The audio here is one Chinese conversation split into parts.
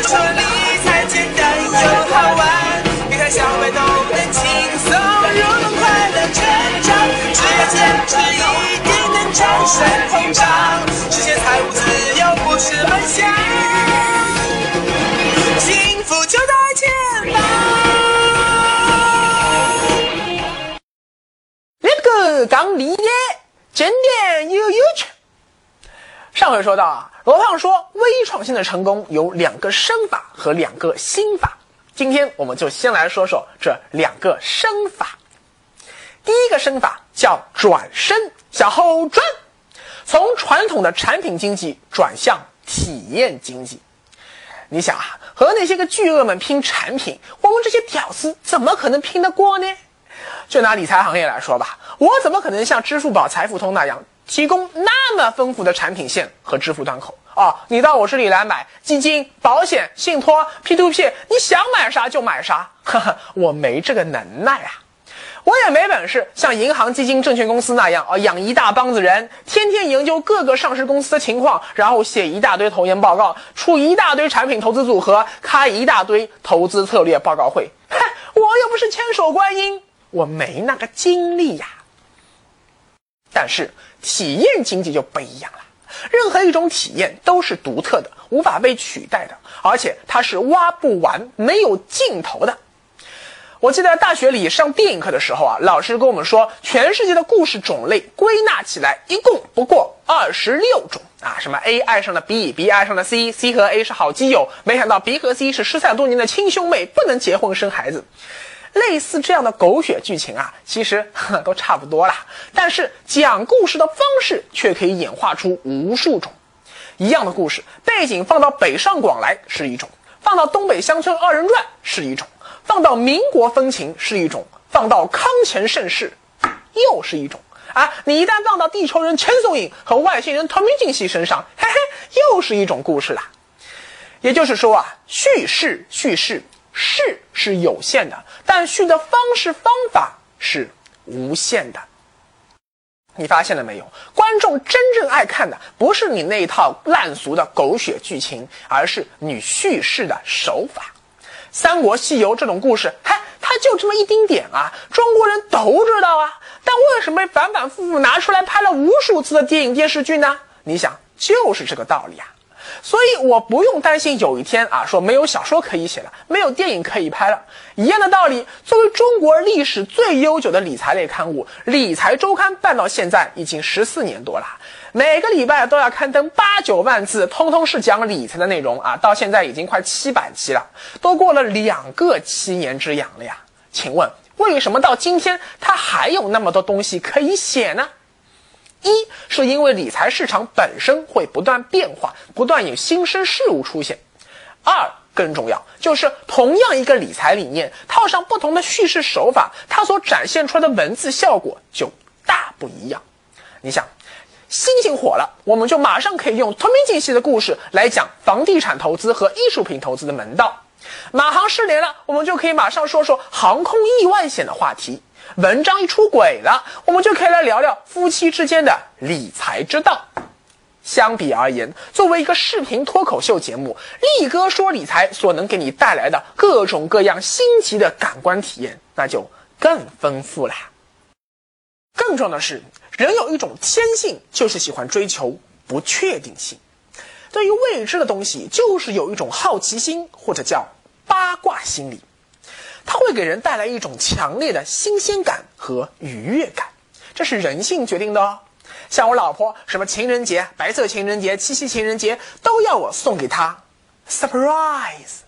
人说理财简单又好玩，别看小白都能轻松入门，快乐成长，只要坚持一定能战胜通胀，实现财务自由不是梦想，幸福就在前方。那个刚理解，真点又有趣。上回说到啊，罗胖说微创新的成功有两个生法和两个心法。今天我们就先来说说这两个生法。第一个生法叫转身，向后转，从传统的产品经济转向体验经济。你想啊，和那些个巨鳄们拼产品，我们这些屌丝怎么可能拼得过呢？就拿理财行业来说吧，我怎么可能像支付宝、财付通那样提供那么丰富的产品线和支付端口啊？你到我这里来买基金、保险、信托、P2P，你想买啥就买啥，哈哈，我没这个能耐啊。我也没本事像银行、基金、证券公司那样啊，养一大帮子人，天天研究各个上市公司的情况，然后写一大堆投研报告，出一大堆产品投资组合，开一大堆投资策略报告会。嗨，我又不是千手观音。我没那个精力呀。但是体验经济就不一样了，任何一种体验都是独特的，无法被取代的，而且它是挖不完、没有尽头的。我记得大学里上电影课的时候啊，老师跟我们说，全世界的故事种类归纳起来一共不过二十六种啊，什么 A 爱上了 B，B 爱上了 C，C 和 A 是好基友，没想到 B 和 C 是失散多年的亲兄妹，不能结婚生孩子。类似这样的狗血剧情啊，其实 都差不多啦。但是讲故事的方式却可以演化出无数种。一样的故事背景放到北上广来是一种，放到东北乡村二人转是一种，放到民国风情是一种，放到康乾盛世又是一种啊！你一旦放到地球人陈松勇和外星人唐明镜戏身上，嘿嘿，又是一种故事啦。也就是说啊，叙事叙事。是是有限的，但叙的方式方法是无限的。你发现了没有？观众真正爱看的不是你那一套烂俗的狗血剧情，而是你叙事的手法。《三国西游》这种故事，嗨，它就这么一丁点啊，中国人都知道啊。但为什么反反复复拿出来拍了无数次的电影电视剧呢？你想，就是这个道理啊。所以我不用担心有一天啊，说没有小说可以写了，没有电影可以拍了。一样的道理，作为中国历史最悠久的理财类刊物，《理财周刊》办到现在已经十四年多了，每个礼拜都要刊登八九万字，通通是讲理财的内容啊，到现在已经快七百期了，都过了两个七年之痒了呀。请问为什么到今天它还有那么多东西可以写呢？一是因为理财市场本身会不断变化，不断有新生事物出现；二更重要就是同样一个理财理念，套上不同的叙事手法，它所展现出来的文字效果就大不一样。你想，星星火了，我们就马上可以用同名竞系的故事来讲房地产投资和艺术品投资的门道；马航失联了，我们就可以马上说说航空意外险的话题。文章一出轨了，我们就可以来聊聊夫妻之间的理财之道。相比而言，作为一个视频脱口秀节目，力哥说理财所能给你带来的各种各样新奇的感官体验，那就更丰富了。更重要的是，人有一种天性，就是喜欢追求不确定性。对于未知的东西，就是有一种好奇心，或者叫八卦心理。它会给人带来一种强烈的新鲜感和愉悦感，这是人性决定的哦。像我老婆，什么情人节、白色情人节、七夕情人节，都要我送给她 surprise。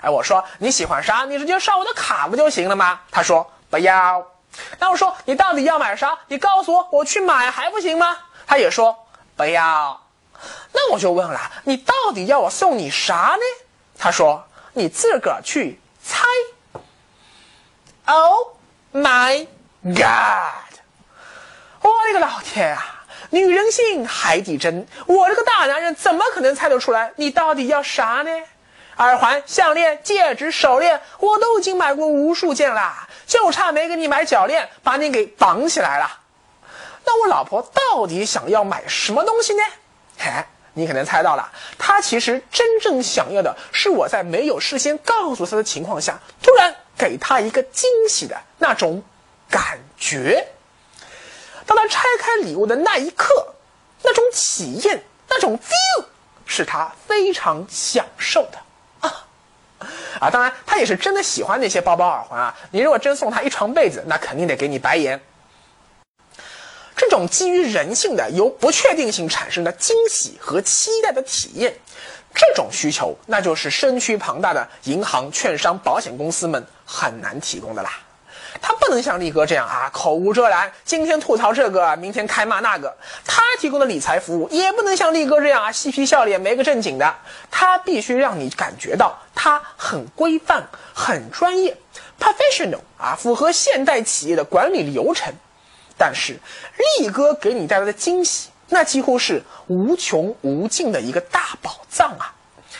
哎，我说你喜欢啥，你直接刷我的卡不就行了吗？她说不要。那我说你到底要买啥？你告诉我，我去买还不行吗？她也说不要。那我就问了，你到底要我送你啥呢？她说你自个儿去猜。Oh my God！我的个老天啊！女人心，海底针。我这个大男人怎么可能猜得出来你到底要啥呢？耳环、项链、戒指、手链，我都已经买过无数件啦，就差没给你买脚链，把你给绑起来了。那我老婆到底想要买什么东西呢？嘿，你可能猜到了，她其实真正想要的是我在没有事先告诉她的情况下，突然给他一个惊喜的那种感觉。当他拆开礼物的那一刻，那种体验，那种 feel，是他非常享受的啊啊！当然，他也是真的喜欢那些包包、耳环啊。你如果真送他一床被子，那肯定得给你白眼。这种基于人性的、由不确定性产生的惊喜和期待的体验，这种需求，那就是身躯庞大的银行、券商、保险公司们很难提供的啦。他不能像力哥这样啊，口无遮拦，今天吐槽这个，明天开骂那个。他提供的理财服务也不能像力哥这样啊，嬉皮笑脸，没个正经的。他必须让你感觉到他很规范、很专业，professional 啊，符合现代企业的管理流程。但是，力哥给你带来的惊喜，那几乎是无穷无尽的一个大宝藏啊！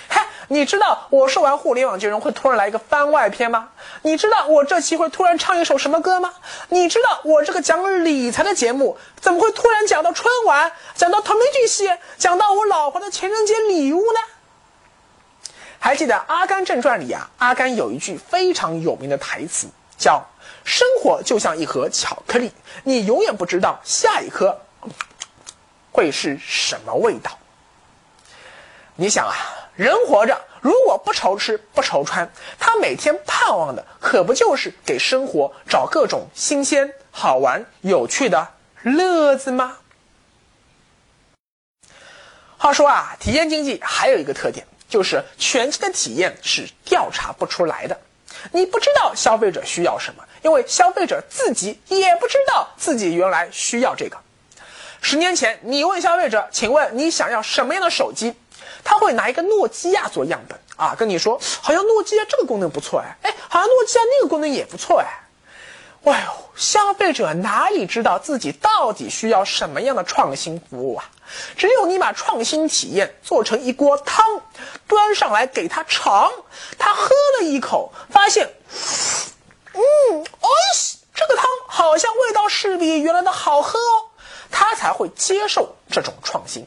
嗨，你知道我说完互联网金融会突然来一个番外篇吗？你知道我这期会突然唱一首什么歌吗？你知道我这个讲理财的节目怎么会突然讲到春晚，讲到同名巨戏，讲到我老婆的情人节礼物呢？还记得《阿甘正传》里啊，阿甘有一句非常有名的台词，叫。生活就像一盒巧克力，你永远不知道下一颗会是什么味道。你想啊，人活着如果不愁吃不愁穿，他每天盼望的可不就是给生活找各种新鲜、好玩、有趣的乐子吗？话说啊，体验经济还有一个特点，就是全新的体验是调查不出来的。你不知道消费者需要什么，因为消费者自己也不知道自己原来需要这个。十年前，你问消费者：“请问你想要什么样的手机？”他会拿一个诺基亚做样本啊，跟你说：“好像诺基亚这个功能不错哎，哎，好像诺基亚那个功能也不错哎。”哎呦，消费者哪里知道自己到底需要什么样的创新服务啊？只有你把创新体验做成一锅汤，端上来给他尝，他喝了一口，发现，嗯，哦，这个汤好像味道是比原来的好喝哦，才会接受这种创新。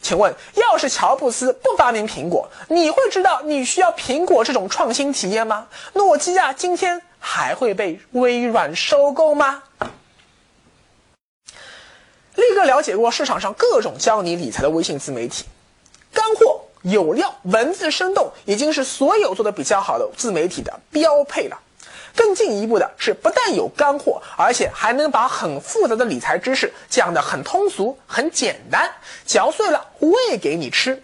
请问，要是乔布斯不发明苹果，你会知道你需要苹果这种创新体验吗？诺基亚今天还会被微软收购吗？力哥了解过市场上各种教你理财的微信自媒体，干货有料，文字生动，已经是所有做的比较好的自媒体的标配了。更进一步的是，不但有干货，而且还能把很复杂的理财知识讲得很通俗、很简单，嚼碎了喂给你吃。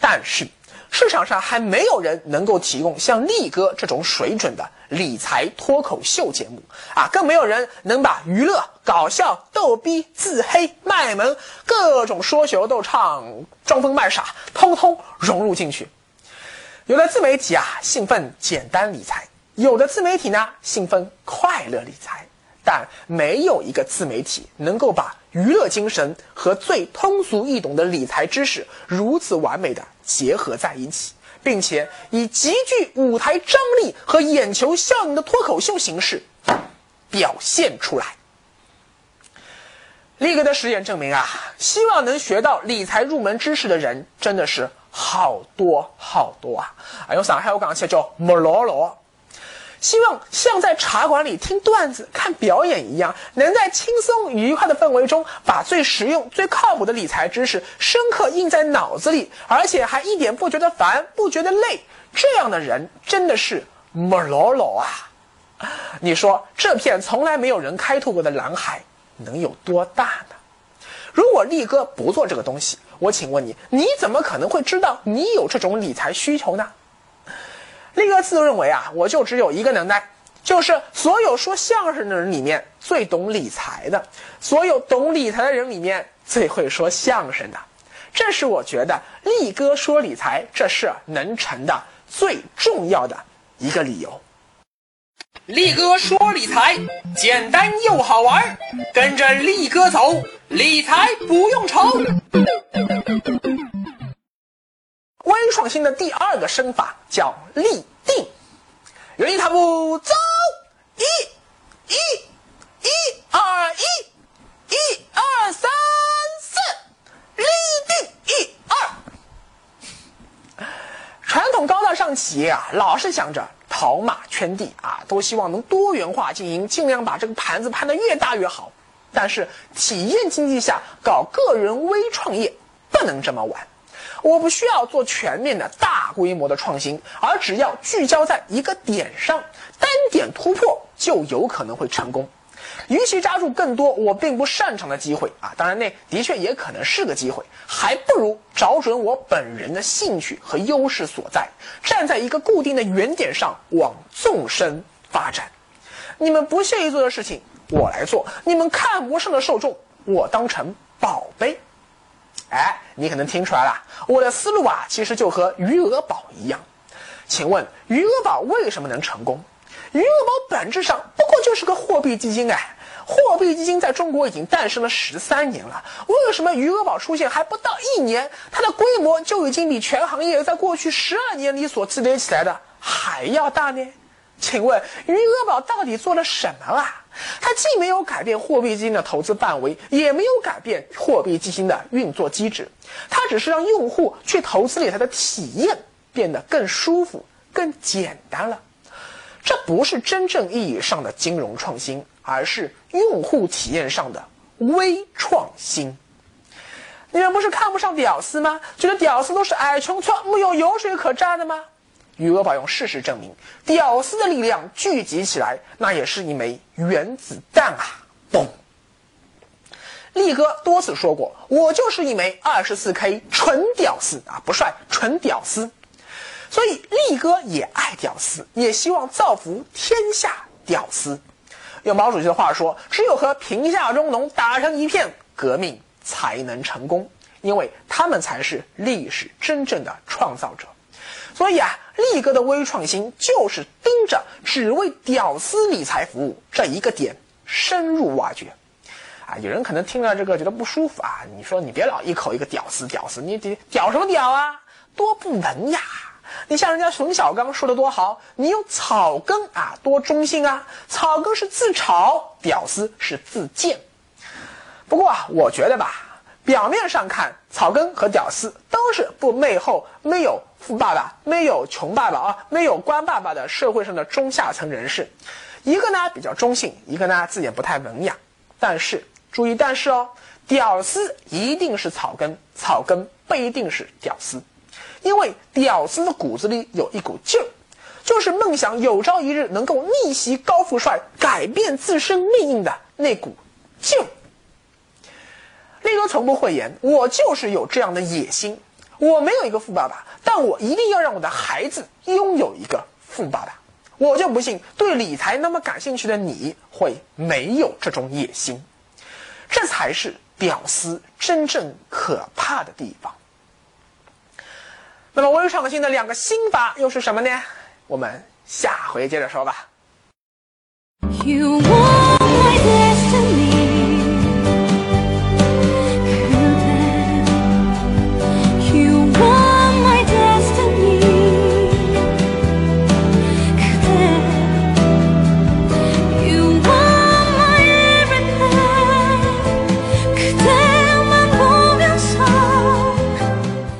但是。市场上还没有人能够提供像力哥这种水准的理财脱口秀节目啊，更没有人能把娱乐、搞笑、逗逼、自黑、卖萌各种说学逗唱、装疯卖傻，通通融入进去。有的自媒体啊，兴奋简单理财；有的自媒体呢，信奉快乐理财。但没有一个自媒体能够把娱乐精神和最通俗易懂的理财知识如此完美的结合在一起，并且以极具舞台张力和眼球效应的脱口秀形式表现出来。力哥的实验证明啊，希望能学到理财入门知识的人真的是好多好多啊！啊，用上海话讲起来叫莫罗罗。希望像在茶馆里听段子、看表演一样，能在轻松愉快的氛围中，把最实用、最靠谱的理财知识深刻印在脑子里，而且还一点不觉得烦、不觉得累。这样的人真的是莫老老啊！你说这片从来没有人开拓过的蓝海，能有多大呢？如果力哥不做这个东西，我请问你，你怎么可能会知道你有这种理财需求呢？力哥自认为啊，我就只有一个能耐，就是所有说相声的人里面最懂理财的，所有懂理财的人里面最会说相声的。这是我觉得力哥说理财这事能成的最重要的一个理由。力哥说理财简单又好玩，跟着力哥走，理财不用愁。微创新的第二个身法叫立定。原地踏步走一一一二一一二三四立定。一二传统高大上企业啊老是想着跑马圈地啊都希望能多元化经营尽量把这个盘子盘的越大越好但是体验经济下搞个人微创业不能这么玩我不需要做全面的大规模的创新，而只要聚焦在一个点上，单点突破就有可能会成功。与其抓住更多我并不擅长的机会啊，当然那的确也可能是个机会，还不如找准我本人的兴趣和优势所在，站在一个固定的原点上往纵深发展。你们不屑于做的事情，我来做；你们看不上的受众，我当成宝贝。哎，你可能听出来了，我的思路啊，其实就和余额宝一样。请问余额宝为什么能成功？余额宝本质上不过就是个货币基金哎，货币基金在中国已经诞生了十三年了，为什么余额宝出现还不到一年，它的规模就已经比全行业在过去十二年里所积累起来的还要大呢？请问余额宝到底做了什么啊？它既没有改变货币基金的投资范围，也没有改变货币基金的运作机制，它只是让用户去投资理财的体验变得更舒服、更简单了。这不是真正意义上的金融创新，而是用户体验上的微创新。你们不是看不上屌丝吗？觉得屌丝都是矮穷矬，没有油水可榨的吗？余额宝用事实证明，屌丝的力量聚集起来，那也是一枚原子弹啊！嘣！力哥多次说过，我就是一枚二十四 K 纯屌丝啊，不帅，纯屌丝。所以力哥也爱屌丝，也希望造福天下屌丝。用毛主席的话说，只有和贫下中农打成一片，革命才能成功，因为他们才是历史真正的创造者。所以啊，力哥的微创新就是盯着只为屌丝理财服务这一个点深入挖掘。啊，有人可能听了这个觉得不舒服啊，你说你别老一口一个屌丝屌丝，你屌屌什么屌啊？多不文雅！你像人家冯小刚说的多好，你用草根啊，多中性啊！草根是自嘲，屌丝是自贱。不过啊，我觉得吧，表面上看，草根和屌丝都是不背后没有富爸爸、没有穷爸爸啊、没有官爸爸的社会上的中下层人士。一个呢比较中性，一个呢字眼不太文雅。但是注意，但是哦，屌丝一定是草根，草根不一定是屌丝。因为屌丝的骨子里有一股劲儿，就是梦想有朝一日能够逆袭高富帅，改变自身命运的那股劲儿儿。力哥从不讳言，我就是有这样的野心。我没有一个富爸爸，但我一定要让我的孩子拥有一个富爸爸。我就不信对理财那么感兴趣的你会没有这种野心。这才是屌丝真正可怕的地方。那么微创新的两个心法又是什么呢？我们下回接着说吧。You want